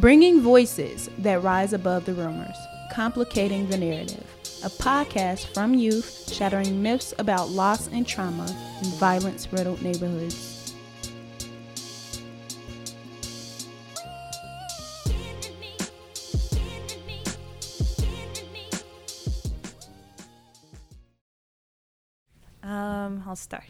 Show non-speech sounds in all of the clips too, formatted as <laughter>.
Bringing voices that rise above the rumors, complicating the narrative. A podcast from youth shattering myths about loss and trauma in violence riddled neighborhoods. Um, I'll start.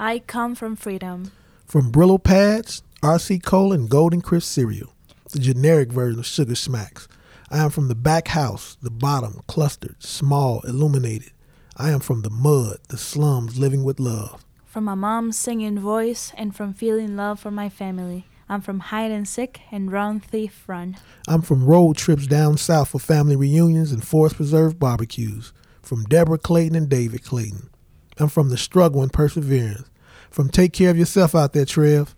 I come from freedom. From Brillo pads, RC Cola, and Golden Crisp cereal, the generic version of Sugar Smacks. I am from the back house, the bottom, clustered, small, illuminated. I am from the mud, the slums, living with love. From my mom's singing voice and from feeling love for my family. I'm from hide and seek and run thief run. I'm from road trips down south for family reunions and forest preserve barbecues. From Deborah Clayton and David Clayton. I'm from the struggle and perseverance. From take care of yourself out there, Trev,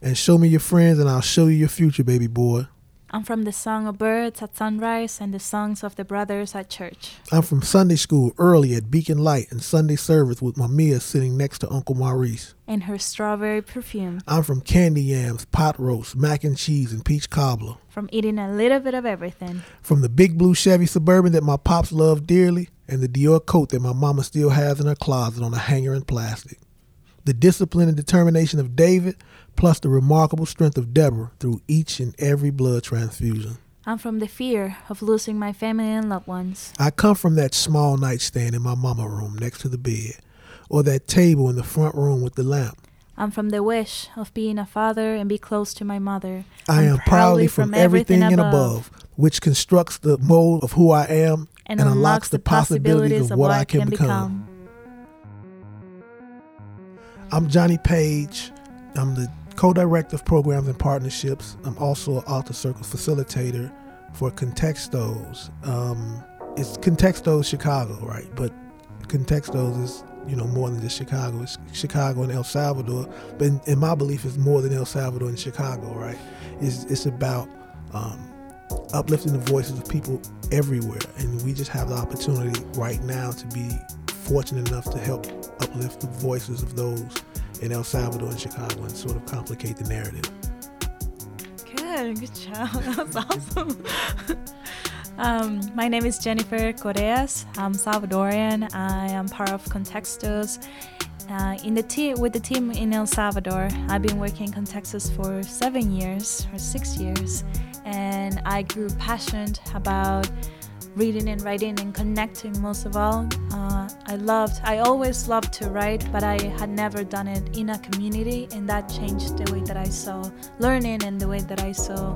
and show me your friends and I'll show you your future, baby boy. I'm from the song of birds at sunrise and the songs of the brothers at church. I'm from Sunday school early at Beacon Light and Sunday service with my Mia sitting next to Uncle Maurice. And her strawberry perfume. I'm from candy yams, pot roast, mac and cheese, and peach cobbler. From eating a little bit of everything. From the big blue Chevy Suburban that my pops loved dearly and the Dior coat that my mama still has in her closet on a hanger in plastic. The discipline and determination of David plus the remarkable strength of Deborah through each and every blood transfusion. I'm from the fear of losing my family and loved ones. I come from that small nightstand in my mama room next to the bed, or that table in the front room with the lamp. I'm from the wish of being a father and be close to my mother. I I'm am proudly from, everything, and above, which constructs the mold of who I am and, unlocks the possibilities of what I can become. I'm Johnny Page. I'm the co-director of programs and partnerships. I'm also an author circle facilitator for Contextos. Um, it's Contextos Chicago, right? But Contextos is you know more than just Chicago. It's Chicago and El Salvador. But in, in my belief, it's more than El Salvador and Chicago, right? It's it's about um, uplifting the voices of people everywhere, and we just have the opportunity right now to be fortunate enough to help uplift the voices of those in El Salvador and Chicago and sort of complicate the narrative. Good, good job. <laughs> That was awesome. um, my name is Jennifer Correas. I'm Salvadorian. I am part of Contextos. Uh, in the team with the team in El Salvador, I've been working in Contextos for seven years or six years, and I grew passionate about reading and writing and connecting most of all. Uh, I loved, I always loved to write, but I had never done it in a community, and that changed the way that I saw learning and the way that I saw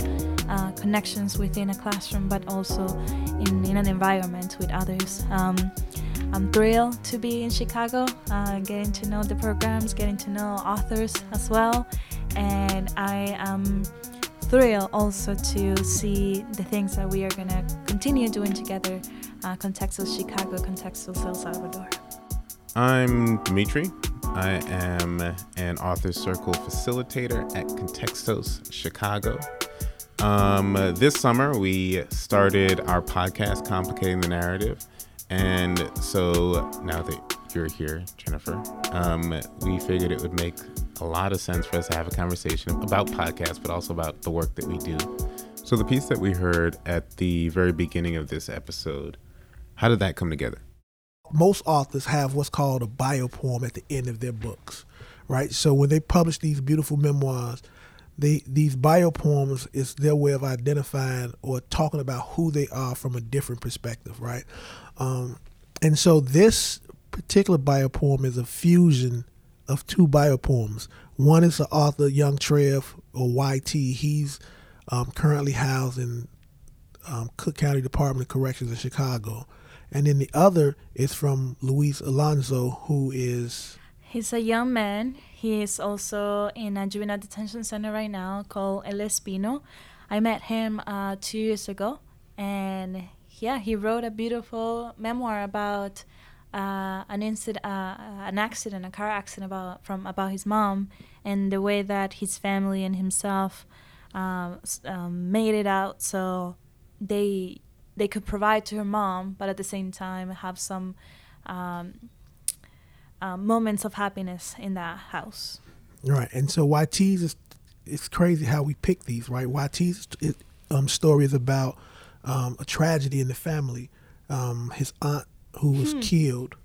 uh, connections within a classroom, but also in, in an environment with others. Um, I'm thrilled to be in Chicago, uh, getting to know the programs, getting to know authors as well, and I am thrilled also to see the things that we are going to continue doing together uh, Contextos Chicago, Contextos El Salvador. I'm Dimitri. I am an Author Circle facilitator at Contextos Chicago. Um, this summer, we started our podcast, Complicating the Narrative. And so now that you're here, Jennifer, um, we figured it would make a lot of sense for us to have a conversation about podcasts, but also about the work that we do. So, the piece that we heard at the very beginning of this episode, how did that come together? Most authors have what's called a bio poem at the end of their books, right? So, when they publish these beautiful memoirs, they these bio poems is their way of identifying or talking about who they are from a different perspective, right? Um, and so this particular bio poem is a fusion of two bio poems. One is the author Young Trev or YT. He's um, currently housed in um, Cook County Department of Corrections in Chicago, and then the other is from Luis Alonso, who is He's a young man. He is also in a juvenile detention center right now called El Espino. I met him uh, two years ago, and yeah, he wrote a beautiful memoir about uh, an incident, uh, an accident, a car accident about from about his mom, and the way that his family and himself um, um, made it out so they they could provide to her mom, but at the same time have some um, uh, moments of happiness in that house. Right, and so YT's is it's crazy how we pick these, right? YT's um, story is about um, a tragedy in the family. Um, his aunt who was hmm. killed,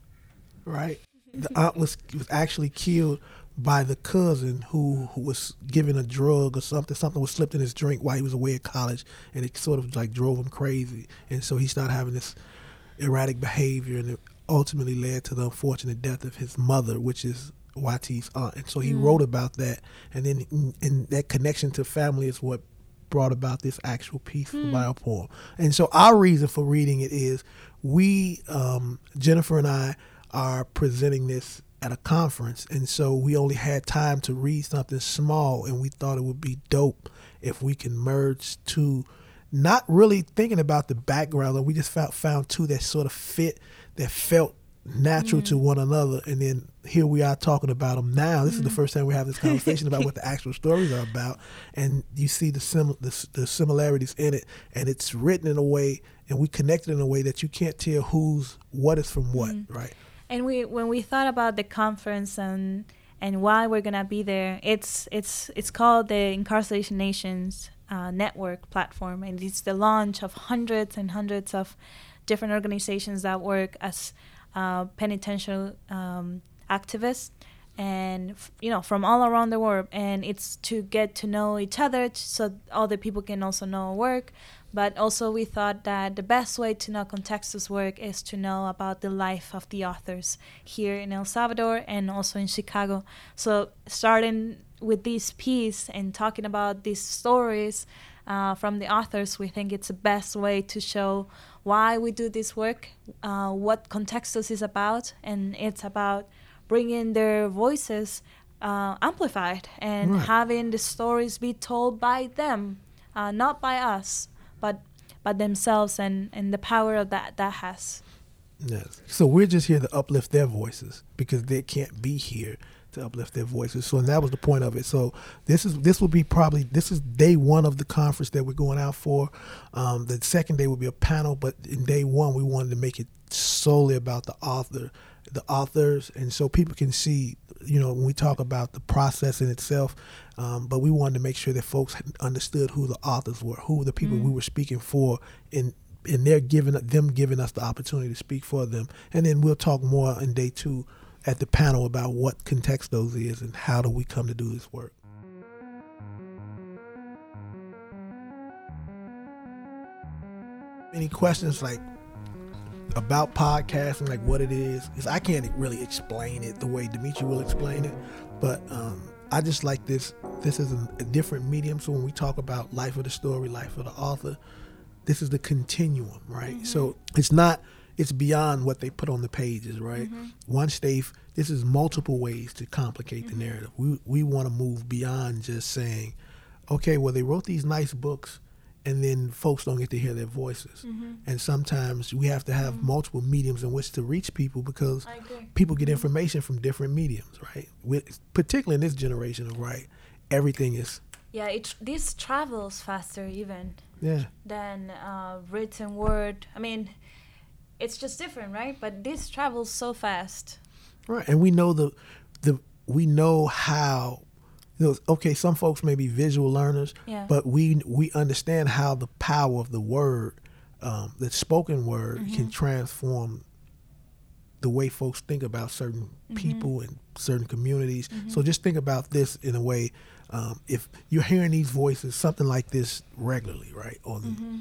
right? The aunt was was actually killed by the cousin who, who was given a drug or something. Something was slipped in his drink while he was away at college, and it sort of like drove him crazy. And so he started having this erratic behavior, and it ultimately led to the unfortunate death of his mother, which is YT's aunt. And so he mm. wrote about that, and then in, that connection to family is what brought about this actual piece mm. for bio poem. And so our reason for reading it is we, um, Jennifer and I, are presenting this at a conference, and so we only had time to read something small, and we thought it would be dope if we can merge two. Not really thinking about the background, we just found found two that sort of fit, that felt natural mm-hmm. to one another, and then here we are talking about them now. This mm-hmm. is the mm-hmm. first time we have this conversation about what the <laughs> actual stories are about, and you see the sim the, the similarities in it, and it's written in a way, and we connected in a way that you can't tell who's what is from what, mm-hmm. right? And we when we thought about the conference and and why we're gonna be there, it's it's it's called the Incarceration Nations uh, Network platform, and it's the launch of hundreds and hundreds of different organizations that work as uh, penitentiary um, activists and you know from all around the world. And it's to get to know each other so other people can also know our work. But also, we thought that the best way to know Contextos' work is to know about the life of the authors here in El Salvador and also in Chicago. So, starting with this piece and talking about these stories uh, from the authors, we think it's the best way to show why we do this work, uh, what Contextos is about, and it's about bringing their voices uh, amplified and right. having the stories be told by them, uh, not by us but but themselves and and the power of that that has. Yes. So we're just here to uplift their voices because they can't be here to uplift their voices. So and that was the point of it. So this is this will be probably this is day one of the conference that we're going out for. Um, the second day will be a panel, but in day one we wanted to make it solely about the author, the authors, and so people can see. You know, when we talk about the process in itself, um, but we wanted to make sure that folks understood who the authors were, who the people mm-hmm. we were speaking for, and and they're giving them giving us the opportunity to speak for them. And then we'll talk more in day two at the panel about what Contextos is and how do we come to do this work. Any questions like about podcasting, like what it is? Because I can't really explain it the way Dimitri will explain it, but um, I just like this. This is a, a, different medium. So when we talk about life of the story, life of the author, this is the continuum, right? Mm-hmm. So it's not. It's beyond what they put on the pages, right? Mm-hmm. Once they've, this is multiple ways to complicate mm-hmm. the narrative. We we want to move beyond just saying, okay, well they wrote these nice books and then folks don't get to hear their voices. Mm-hmm. And sometimes we have to have mm-hmm. multiple mediums in which to reach people because people get information from different mediums, right? With, particularly in this generation of right, everything is. Yeah, it this travels faster even. Yeah. Than uh, written word. I mean, it's just different, right? But this travels so fast. Right, and we know the the we know how you know, okay, some folks may be visual learners, yeah. but we we understand how the power of the word, um, the spoken word, mm-hmm. can transform the way folks think about certain mm-hmm. people and certain communities. Mm-hmm. So just think about this in a way. Um, if you're hearing these voices, something like this regularly, right, on mm-hmm.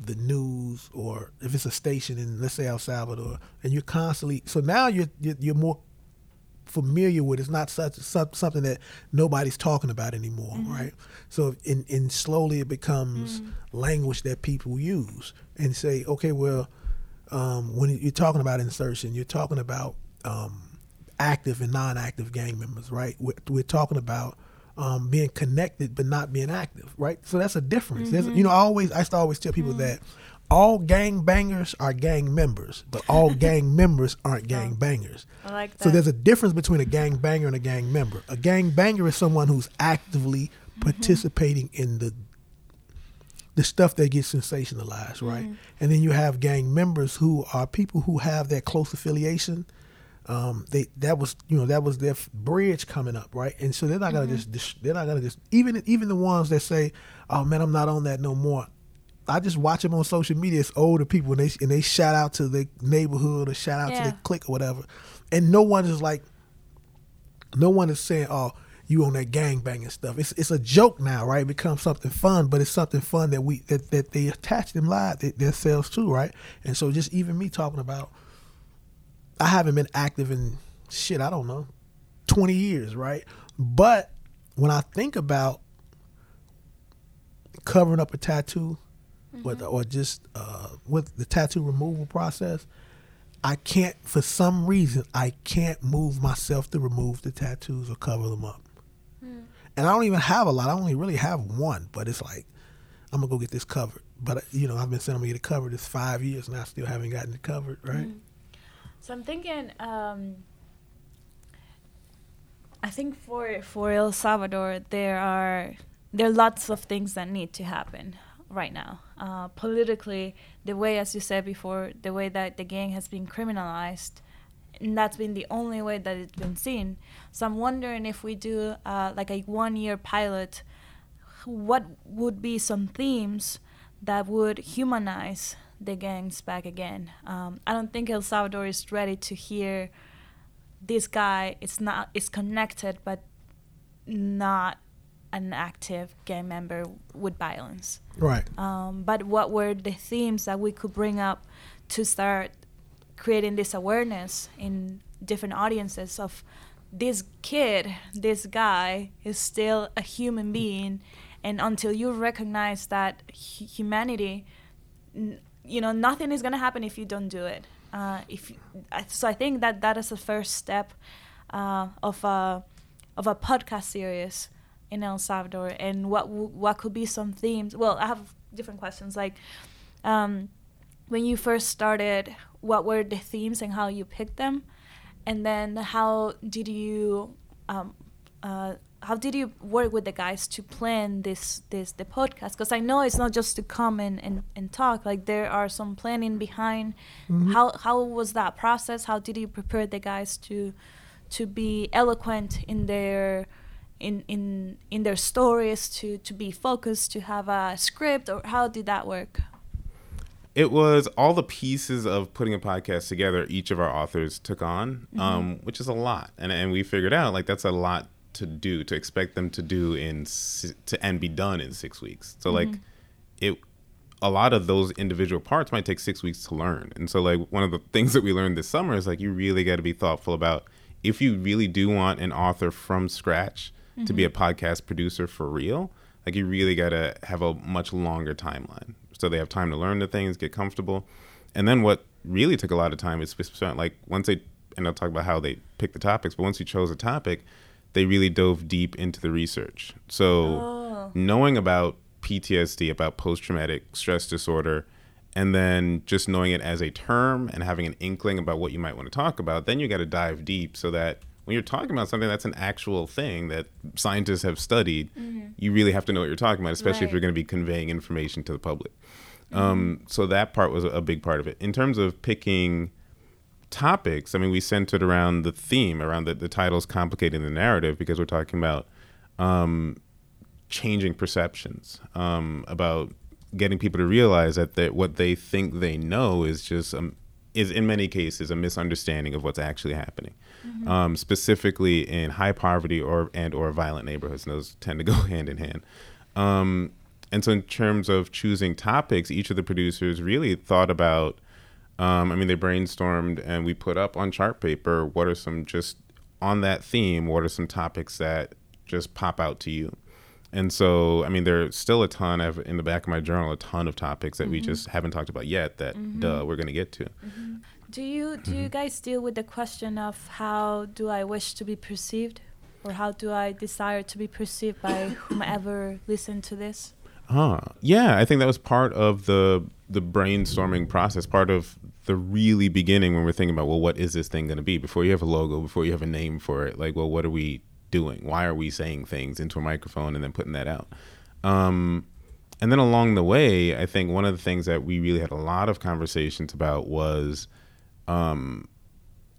the news, or if it's a station in, let's say El Salvador, and you're constantly so now you're you're, you're more familiar with. It's not such something that nobody's talking about anymore, mm-hmm. right? So, in, in slowly it becomes mm-hmm. language that people use and say, okay, well, um, when you're talking about insertion, you're talking about um, active and non-active gang members, right? We're, we're talking about um, being connected but not being active, right? So that's a difference. Mm-hmm. You know, I always I used to always tell people mm-hmm. that all gang bangers are gang members, but all <laughs> gang members aren't gang bangers. I like that. So there's a difference between a gang banger and a gang member. A gang banger is someone who's actively mm-hmm. participating in the the stuff that gets sensationalized, right? Mm-hmm. And then you have gang members who are people who have that close affiliation Um, they that was you know that was their f- bridge coming up, right? And so they're not gonna just they're not gonna just even even the ones that say, "Oh man, I'm not on that no more." I just watch them on social media. It's older people and they and they shout out to the neighborhood or shout out to Yeah. the clique or whatever, and no one is like, no one is saying, "Oh, you on that gang banging stuff." It's it's a joke now, right? It becomes something fun, but it's something fun that we that, that they attach them live they, themselves to, right? And so just even me talking about, I haven't been active in shit. I don't know, twenty years, right? But when I think about covering up a tattoo, with, or just uh, with the tattoo removal process, I can't, for some reason, I can't move myself to remove the tattoos or cover them up. And I don't even have a lot. I only really have one, but it's like, I'm gonna go get this covered. But you know, I've been saying I'm gonna get it covered. It's five years, and I still haven't gotten it covered. Right? So I'm thinking. Um, I think for for El Salvador, there are there are lots of things that need to happen right now. Uh, politically, the way, as you said before, the way that the gang has been criminalized, and that's been the only way that it's been seen. So I'm wondering if we do uh, like a one-year pilot, what would be some themes that would humanize the gangs back again? Um, I don't think El Salvador is ready to hear this guy is not is connected but not an active gang member with violence. Right. Um, but what were the themes that we could bring up to start creating this awareness in different audiences of this kid, this guy is still a human being, and until you recognize that humanity, n- you know, nothing is gonna happen if you don't do it. Uh, if you- so, I think that that is the first step uh, of a of a podcast series in El Salvador, and what w- what could be some themes? Well, I have different questions. Like, um, when you first started, what were the themes and how you picked them, and then how did you um, uh, how did you work with the guys to plan this this the podcast? Because I know it's not just to come and, and, and talk. Like there are some planning behind. How how was that process? How did you prepare the guys to to be eloquent in their in in in their stories to to be focused to have a script or how did that work? It was all the pieces of putting a podcast together each of our authors took on um, which is a lot. And, and we figured out like that's a lot to do to expect them to do in to and be done in six weeks. So like it a lot of those individual parts might take six weeks to learn. And so like one of the things that we learned this summer is like you really got to be thoughtful about if you really do want an author from scratch to be a podcast producer for real like you really got to have a much longer timeline. So they have time to learn the things get comfortable. And then what really took a lot of time is spent like once they and i'll talk about how they picked the topics but once you chose a topic they really dove deep into the research. So oh. knowing about ptsd about post-traumatic stress disorder and then just knowing it as a term and having an inkling about what you might want to talk about then you got to dive deep so that when you're talking about something that's an actual thing that scientists have studied you really have to know what you're talking about especially if you're going to be conveying information to the public. Um, so that part was a, big part of it. In terms of picking topics i mean we centered around the theme around the, the titles complicating the narrative because we're talking about um, changing perceptions um, about getting people to realize that they, what they think they know is just um, is in many cases a misunderstanding of what's actually happening. Um, specifically in high poverty or and or violent neighborhoods and those tend to go <laughs> hand in hand. Um, and so in terms of choosing topics each of the producers really thought about um, I mean, they brainstormed and we put up on chart paper what are some just on that theme, what are some topics that just pop out to you? And so, I mean, there's still a ton of in the back of my journal, a ton of topics that we mm-hmm. just haven't talked about yet that mm-hmm. duh, we're going to get to. Mm-hmm. do you do you guys deal with the question of how do i wish to be perceived or how do i desire to be perceived by <coughs> whomever listen to this Huh. Yeah, I think that was part of the the brainstorming process, part of the really beginning when we're thinking about, well, what is this thing going to be? Before you have a logo, before you have a name for it, like, well, what are we doing? Why are we saying things into a microphone and then putting that out? Um, and then along the way, I think one of the things that we really had a lot of conversations about was um,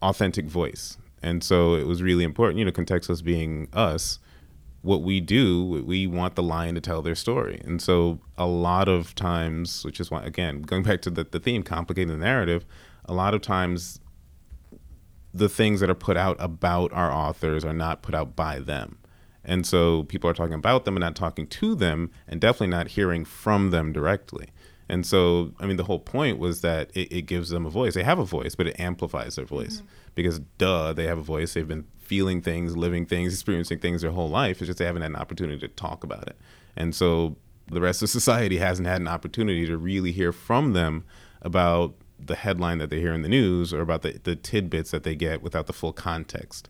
authentic voice. And so it was really important, you know, Contextos being us, what we do, we want the lion to tell their story. And so a lot of times, which is why, again, going back to the, the theme, complicating the narrative, a lot of times the things that are put out about our authors are not put out by them. And so people are talking about them and not talking to them, and definitely not hearing from them directly. And so, I mean, the whole point was that it, it gives them a voice. They have a voice, but it amplifies their voice mm-hmm. because, duh, they have a voice. They've been feeling things, living things, experiencing things their whole life. It's just they haven't had an opportunity to talk about it. And so, the rest of <laughs> society hasn't had an opportunity to really hear from them about the headline that they hear in the news or about the, the tidbits that they get without the full context,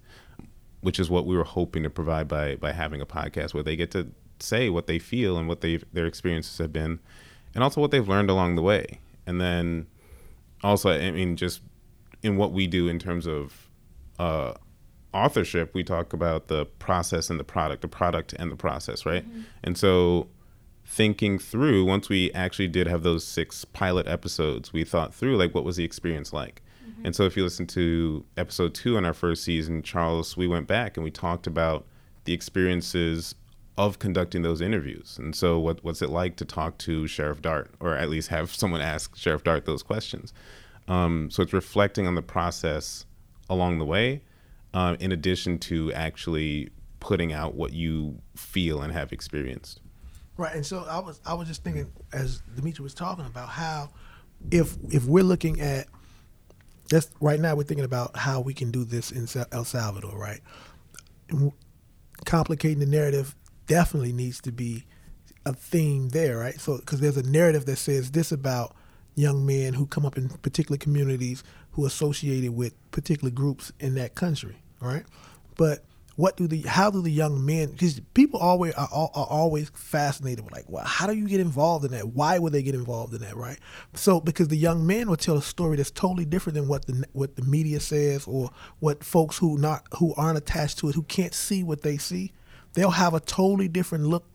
which is what we were hoping to provide by by having a podcast where they get to say what they feel and what they their experiences have been, and also what they've learned along the way. And then also, I mean, just in what we do in terms of uh, authorship, we talk about the process and the product, the product and the process, right? Mm-hmm. And so thinking through once we actually did have those six pilot episodes we thought through like what was the experience like? Mm-hmm. and so if you listen to episode two in our first season charles we went back and we talked about the experiences of conducting those interviews. And so what, what's it like to talk to sheriff dart or at least have <laughs> someone ask sheriff dart those questions? Um, so it's reflecting on the process along the way uh, in addition to actually putting out what you feel and have experienced Right, and so I was I was just thinking as Dimitri was talking about how if if we're looking at just right now we're thinking about how we can do this in El Salvador, right? Complicating the narrative definitely needs to be a theme there, right? So because there's a narrative that says this about young men who come up in particular communities who are associated with particular groups in that country, right? But what do the how do the young men because people always are, are, always fascinated with like well how do you get involved in that? Why would they get involved in that right? So because the young men will tell a story that's totally different than what the what the media says or what folks who not who aren't attached to it who can't see what they see they'll have a totally different look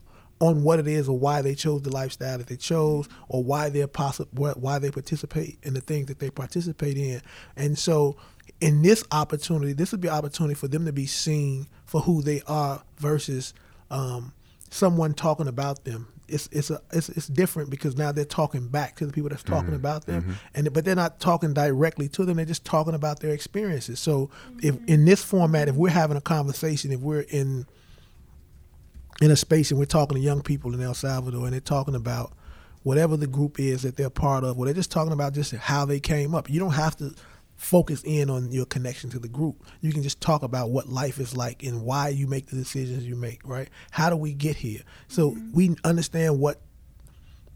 on what it is or why they chose the lifestyle that they chose or why they're possible why they participate in the things that they participate in. And so in this opportunity, this would be an opportunity for them to be seen for who they are versus um, someone talking about them. It's it's a it's, it's different because now they're talking back to the people that's talking mm-hmm. about them, mm-hmm. and but they're not talking directly to them. They're just talking about their experiences. So if in this format, if we're having a conversation, if we're in in a space and we're talking to young people in El Salvador and they're talking about whatever the group is that they're part of, well, they're just talking about just how they came up. You don't have to focus in on your connection to the group. You can just talk about what life is like and why you make the decisions you make, right? How do we get here? So mm-hmm. we understand what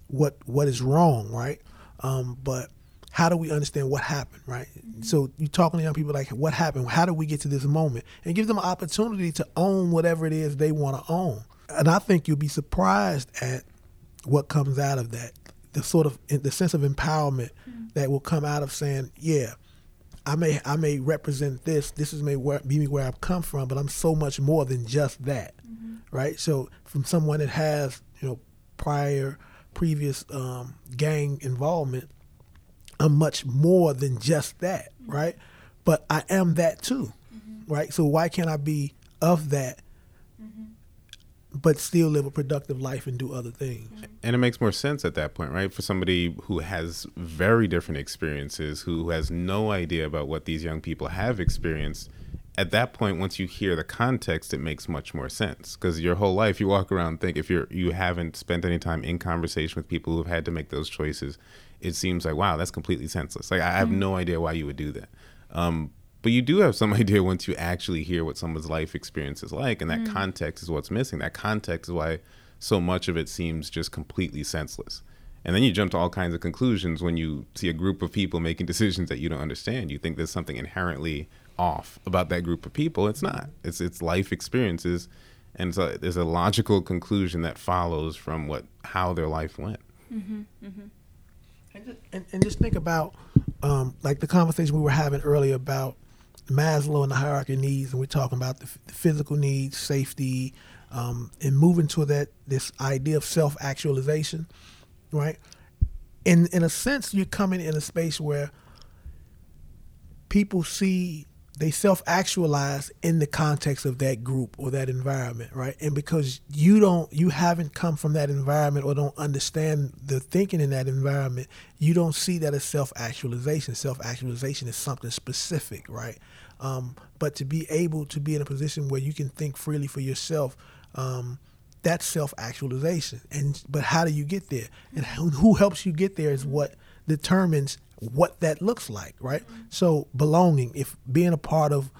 what what is wrong, right? Um, but how do we understand what happened, right? Mm-hmm. So you talking to young people like, what happened? How did we get to this moment? And give them an opportunity to own whatever it is they want to own. And I think you'll be surprised at what comes out of that. The sort of the sense of empowerment mm-hmm. that will come out of saying, yeah, I may I may represent this. This is may where, be me where I've come from, but I'm so much more than just that, mm-hmm. right? So from someone that has you know prior previous um, gang involvement, I'm much more than just that, mm-hmm. right? But I am that too, mm-hmm. right? So why can't I be of that but still live a productive life and do other things. And it makes more sense at that point, right? For somebody who has very different experiences, who has no idea about what these young people have experienced. At that point, once you hear the context, it makes much more sense because your whole life you walk around think if you're you haven't spent any time in conversation with people who've had to make those choices, it seems like wow that's completely senseless. Like I have mm-hmm. no idea why you would do that. Um, but you do have some <laughs> idea once you actually hear what someone's life experience is like and that mm. context is what's missing. That context is why so much of it seems just completely senseless. And then you jump to all kinds of conclusions when you see a group of people making <laughs> decisions that you don't understand. You think there's something inherently off about that group of people. It's not. It's it's life experiences. And so there's a logical conclusion that follows from what how their life went. Mm-hmm, mm-hmm. And, just, and, and, just think about um, like the conversation we were having earlier about Maslow and the hierarchy of needs, and we're talking about the, the physical needs, safety, um, and moving to that this idea of self actualization, right? In in a sense, you're coming in a space where people see they self actualize in the context of that group or that environment, right? And because you don't, you haven't come from that environment or don't understand the thinking in that environment, you don't see that as self actualization. Self actualization is something specific, right? Um, but to be able to be in a position where you can think freely for yourself, um, that's self actualization. And but how do you get there? And who, who helps you get there is what determines what that looks like, right? So belonging, if being a part of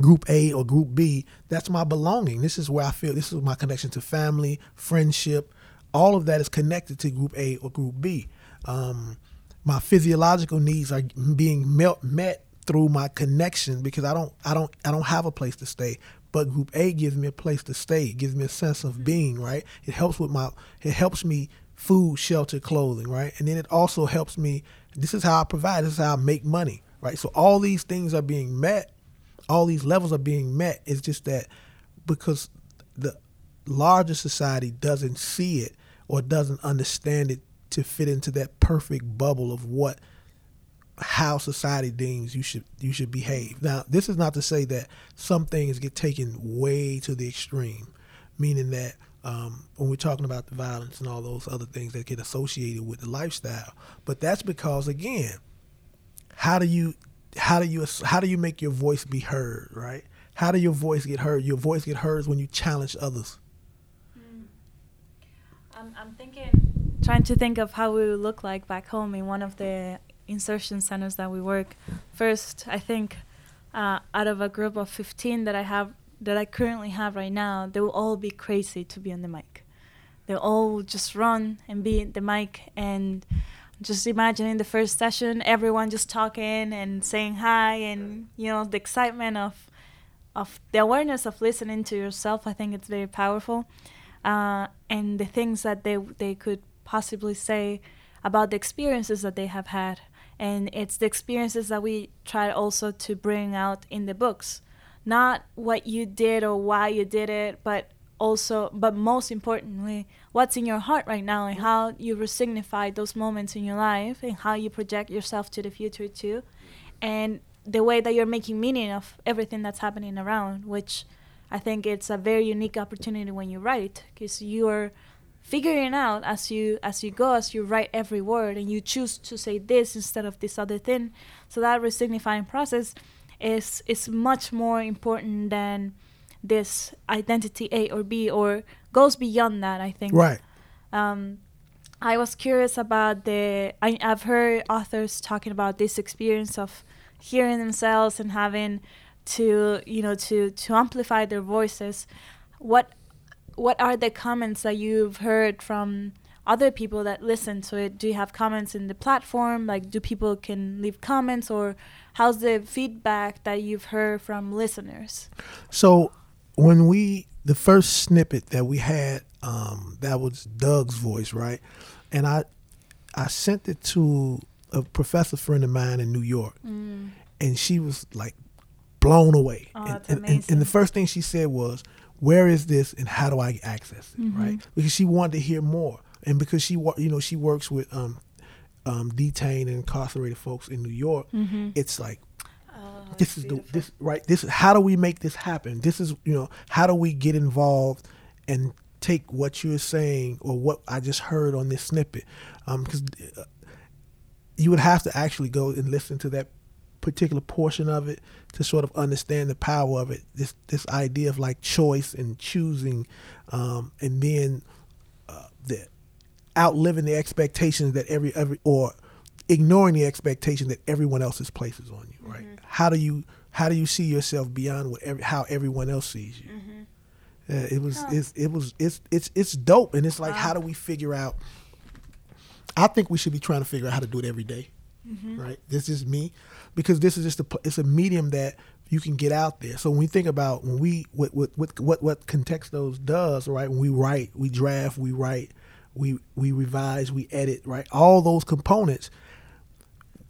group A or group B, that's my belonging. This is where I feel this is my connection to family, friendship, all of that is connected to group A or group B. Um, my physiological needs are being met, met through my connection because I don't I don't I don't have a place to stay. But group A gives me a place to stay. It gives me a sense of being, right? It helps with my it helps me food, shelter, clothing, right? And then it also helps me. This is how I provide. This is how I make money, right? So all these things are being met. All these levels are being met. It's just that because the larger society doesn't see it or doesn't understand it to fit into that perfect bubble of what how society deems you should you should behave. Now, this is not to say that some things get taken way to the extreme, meaning that um, when we're talking about the violence and all those other things that get associated with the lifestyle. But that's because again, how do you how do you how do you make your voice be heard, right? How do your voice get heard? Your voice get heard when you challenge others. Mm. I'm, I'm thinking, trying to think of how we would look like back home in one of the insertion centers that we work. First, I think uh, out of a group of 15 that I have that I currently have right now, they will all be crazy to be on the mic. They'll all just run and be at the mic and just imagining the first session, everyone just talking and saying hi and you know the excitement of of the awareness of listening to yourself. I think it's very powerful, uh, and the things that they they could possibly say about the experiences that they have had, and it's the experiences that we try also to bring out in the books not what you did or why you did it, but also, but most importantly, what's in your heart right now and how you resignify those moments in your life and how you project yourself to the future too. And the way that you're making meaning of everything that's happening around, which I think it's a very unique opportunity when you write because you're figuring out as you as you go as you write every word and you choose to say this instead of this other thing so that resignifying process is is much more important than this identity A or B or goes beyond that. I think. Right. Um, I was curious about the. I, I've heard authors talking about this experience of hearing themselves and having to you know to to amplify their voices. What what are the comments that you've heard from other people that listen to it? Do you have comments in the platform? Like, do people can leave comments or how's the feedback that you've heard from listeners? So when we the first snippet that we had, um, that was Doug's voice, right? And I I sent it to a professor friend of mine in New York, mm. and she was like blown away. Oh, and, and, amazing. and, and the first thing she said was, "Where is this, and how do I access it?" Mm-hmm. Right? Because she wanted to hear more, and because she you know she works with um, um, detained and incarcerated folks in New York, mm-hmm. it's like Oh, this is the this right this is how do we make this happen? This is you know how do we get involved and take what you're saying or what i just heard on this snippet? Because um, you would have to actually go and listen to that particular portion of it to sort of understand the power of it. This this idea of like choice and choosing um, and then uh, the outliving the expectations that every every or ignoring the expectation that everyone else's places on you, right? Mm-hmm. How do you how do you see yourself beyond what every, how everyone else sees you? Mm-hmm. Uh, it was it's, it was it's it's it's dope, and it's like wow. how do we figure out? I think we should be trying to figure out how to do it every day, mm-hmm. right? This is me, because this is just a it's a medium that you can get out there. So when we think about when we what what what what, what Contextos does, right? When we write, we draft, we write, we we revise, we edit, right? All those components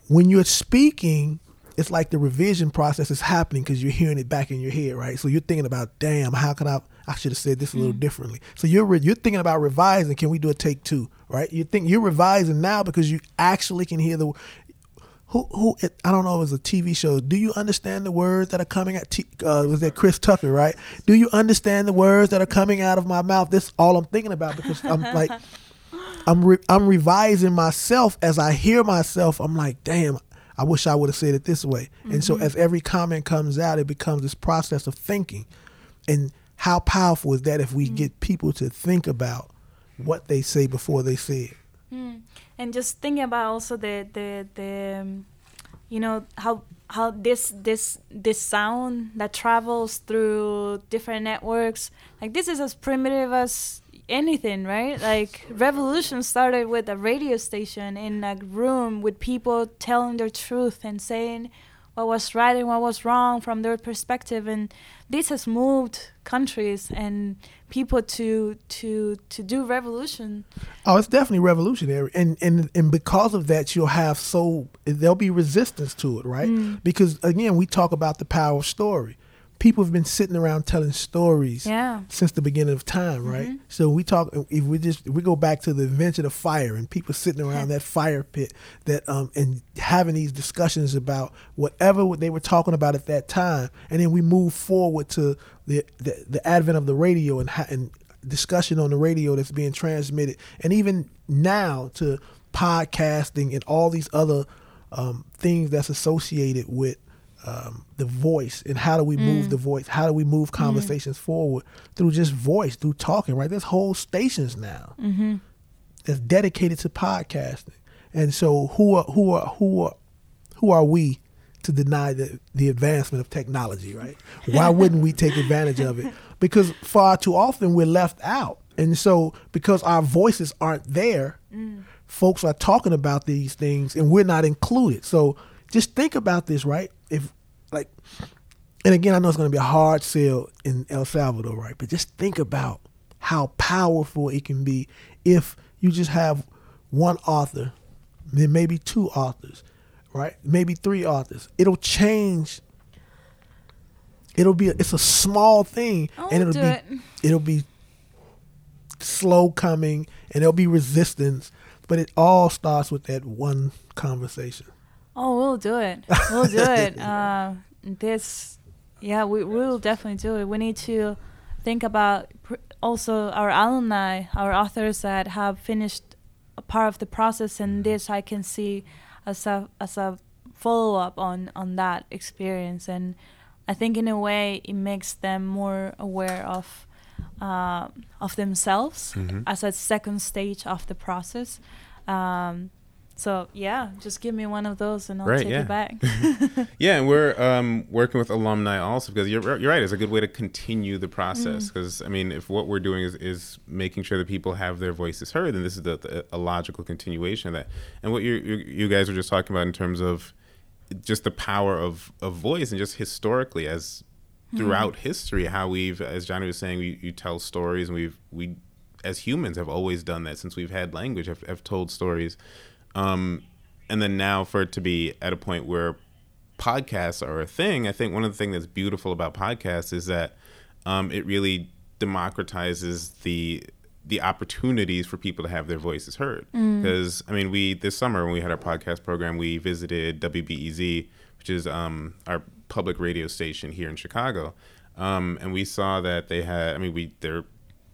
when you're speaking, it's like the revision process is happening because you're hearing it back in your head, right? So you're thinking about, damn, how can I? I should have said this a little mm. differently. So you're re- you're thinking about revising. Can we do a take two, right? You think you're revising now because you actually can hear the who who it, I don't know. It was a TV show. Do you understand the words that are coming at? T, uh, was that Chris Tucker? Right? Do you understand the words that are coming out of my mouth? This all I'm thinking about because I'm like, <laughs> I'm re, I'm revising myself as I hear myself. I'm like, damn. I wish I would have said it this way. Mm-hmm. And so as every comment comes out, it becomes this process of thinking. And how powerful is that if we mm-hmm. get people to think about what they say before they say it? Mm and just thinking about also the the the um, you know how how this this this sound that travels through different networks like this is as primitive as anything right? Like revolution started with a radio station in a room with people telling their truth and saying what was right and what was wrong from their perspective. And this has moved countries and people to to to do revolution. Oh it's definitely revolutionary. And and and because of that you'll have so there'll be resistance to it right? Mm. because again we talk about the power of story people have been sitting around telling stories yeah. since the beginning of time, right? Mm-hmm. So we talk if we just if we go back to the invention of fire and people sitting around that fire pit that um and having these discussions about whatever they were talking about at that time, and then we move forward to the the, the advent of the radio and and discussion on the radio that's being transmitted, and even now to podcasting and all these other um, things that's associated with um, the voice and how do we move mm. the voice? How do we move mm. conversations mm. forward through just voice, through talking? Right, there's whole stations now mm-hmm. that's dedicated to podcasting, and so who are who are who are who are we to deny the the advancement of technology? Right? Why <laughs> wouldn't we take advantage of it? Because far too often we're left out, and so because our voices aren't there, mm. folks are talking about these things and we're not included. So just think about this, right? If like, and again, I know it's going to be a hard sell in El Salvador, right? But just think about how powerful it can be if you just have one author, then maybe two authors, right? Maybe three authors. It'll change. It'll be. A, it's a small thing, I'll and it'll be. It. It'll be slow coming, and there'll be resistance. But it all starts with that one conversation. Oh, we'll do it. We'll do it. <laughs> Uh, this, yeah, we will definitely do it. We need to think about pr- also our alumni, our authors that have finished a part of the process, and this I can see as a as a follow up on on that experience. And I think in a way it makes them more aware of uh, of themselves mm-hmm. as a second stage of the process. Um, so yeah, just give me one of those and I'll right, take yeah. it back. <laughs> yeah, and we're um, working with alumni also because you're, you're right. It's a good way to continue the process because mm. I mean, if what we're doing is, is making sure that people have their voices heard, then this is the, the, a logical continuation of that. And what you you guys were just talking about in terms of just the power of, of voice and just historically as throughout mm. history how we've as johnny was saying we, you tell stories and we've we as humans have always done that since we've had language have, have told stories um, and then now for it to be at a point where podcasts are a thing, I think one of the things that's beautiful about podcasts is that um, it really democratizes the the opportunities for people to have their voices heard. Because mm. I mean, we this summer when we had our podcast program, we visited WBEZ, which is um, our public radio station here in Chicago, um, and we saw that they had. I mean, we their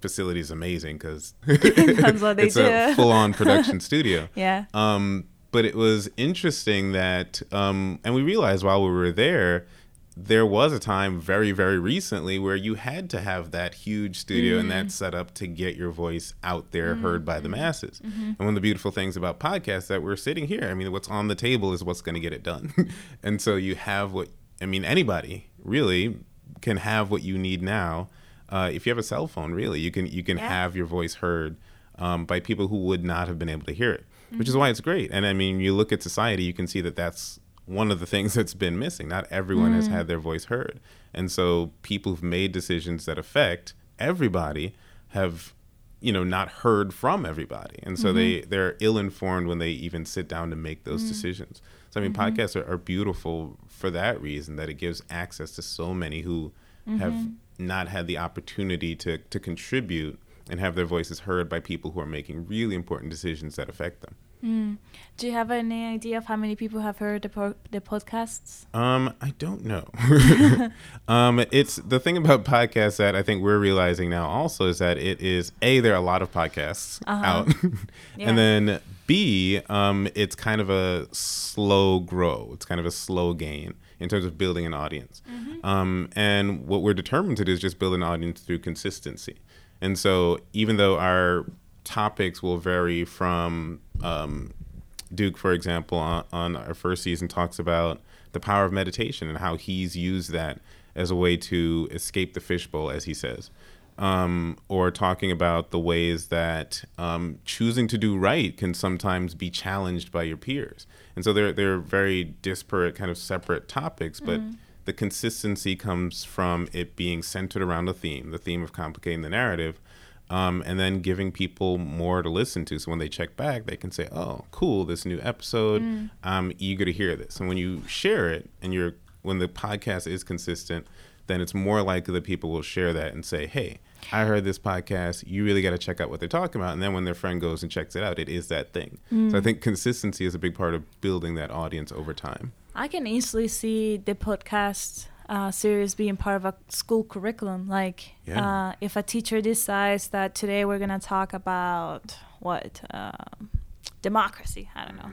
facility is amazing because <laughs> <laughs> it's do. a full-on <laughs> production studio. Yeah. Um, but it was interesting that, um, and we realized while we were there, there was a time very, very recently where you had to have that huge studio mm-hmm. and that mm-hmm. setup to get your voice out there, mm-hmm. heard by the mm-hmm. masses. Mm-hmm. And one of the beautiful things about podcasts that we're sitting here, I mean, what's on the table is what's going to get it done. and so you have what, I mean, anybody really can have what you need now uh, if you have a cell phone, really, you can you can yeah. have your voice heard um, by people who would not have been able to hear it, mm-hmm. which is why it's great. And I mean, you look at society, you can see that that's one of the things <laughs> that's been missing. Not everyone mm. has had their voice heard, and so people who've made decisions that affect everybody have you know not heard from everybody and so mm-hmm. they they're ill informed when they even sit down to make those mm. decisions so i mean mm-hmm. podcasts are, are, beautiful for that reason that it gives access to so many who mm-hmm. have not had the opportunity to, to contribute and have their voices heard by people who are making really important decisions that affect them. Mm. Do you have any idea of how many people have heard the, po- the podcasts? Um, I don't know. <laughs> <laughs> um, it's the thing about podcasts that I think we're realizing now also is that it is a there are a lot of podcasts Uh-huh. out, <laughs> Yeah. and then b um, it's kind of a slow grow. It's kind of a slow gain in terms of building an audience. Um, and what we're determined to do is just build an audience through consistency. And so even though our topics will vary from um, Duke, for example, on, on our first season, talks about the power of meditation and how he's used that as a way to escape the fishbowl, as he says. Um, or talking about the ways that um, choosing to do right can sometimes be challenged by your peers. And so they're, they're very disparate, kind of separate topics, but the consistency comes from it being centered around a theme, the theme of complicating the narrative, um, and then giving people more to listen to. So when they check back, they can say, "Oh, cool, this new episode. I'm eager to hear this." And when you share it, and you're when the podcast is consistent, then it's more likely that people will share that and say, "Hey, I heard this podcast. You really got to check out what they're talking about." And then when their friend goes and checks it out, it is that thing. So I think consistency is a big part of building that audience over time. I can easily see the podcast uh, series being part of a school curriculum. Like, Yeah. uh, if a teacher decides that today we're gonna talk about what um democracy, I don't know,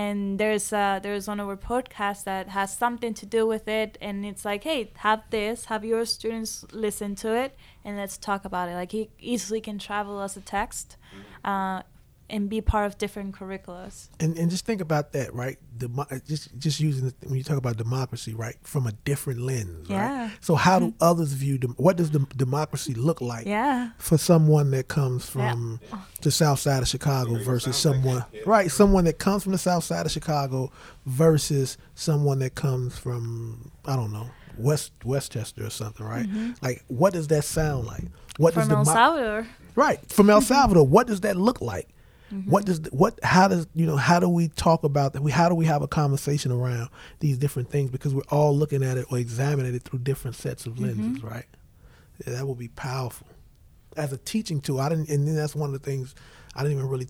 and there's uh, there's one of our podcasts that has something to do with it, and it's like, hey, have this, have your students listen to it, and let's talk about it. Like, he easily can travel as a text. Uh, and be part of different curriculums. And and just think about that, right? Demo- just just using the, when you talk about democracy, right, from a different lens, right? Yeah. So how do others view dem- what does the democracy look like Yeah. for someone that comes Yeah. from the south side of Chicago versus someone right, someone that comes from the south side of Chicago versus someone that comes from I don't know West Westchester or something, right? Like, what does that sound like? What Mm-hmm. From does El demo- Salvador. Right from El Salvador. what does that look like? Mm-hmm. What does what? How does you know? How do we talk about that? We how do we have a conversation around these different things because we're all looking at it or examining it through different sets of lenses, mm-hmm. right? Yeah, that will be powerful as a teaching tool. I didn't, and then that's one of the things I didn't even really.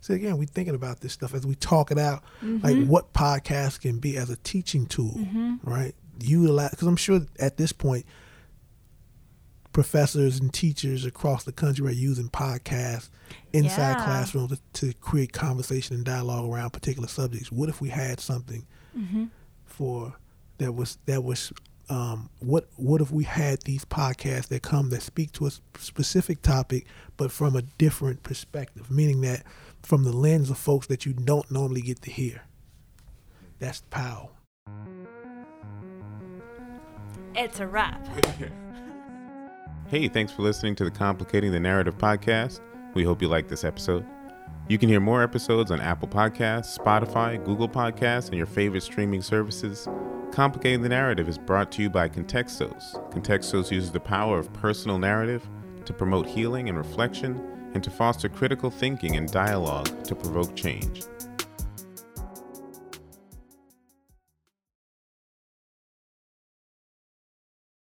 So again, we thinking about this stuff as we talk it out, like mm-hmm. what podcasts can be as a teaching tool, right? Utilize because I'm sure at this point professors and teachers across the country are using podcasts inside Yeah. classrooms to, to create conversation and dialogue around particular subjects. What if we had something for that was that was um, what what if we had these podcasts that come that speak to a s- specific topic but from a different perspective, meaning that from the lens of folks that you don't normally get to hear. That's pow. It's a wrap. <laughs> Hey, thanks for listening to the Complicating the Narrative podcast. We hope you like this episode. You can hear more episodes on Apple Podcasts, Spotify, Google Podcasts, and your favorite streaming services. Complicating the Narrative is brought to you by Contextos. Contextos uses the power of personal narrative to promote healing and reflection and to foster critical thinking and dialogue to provoke change.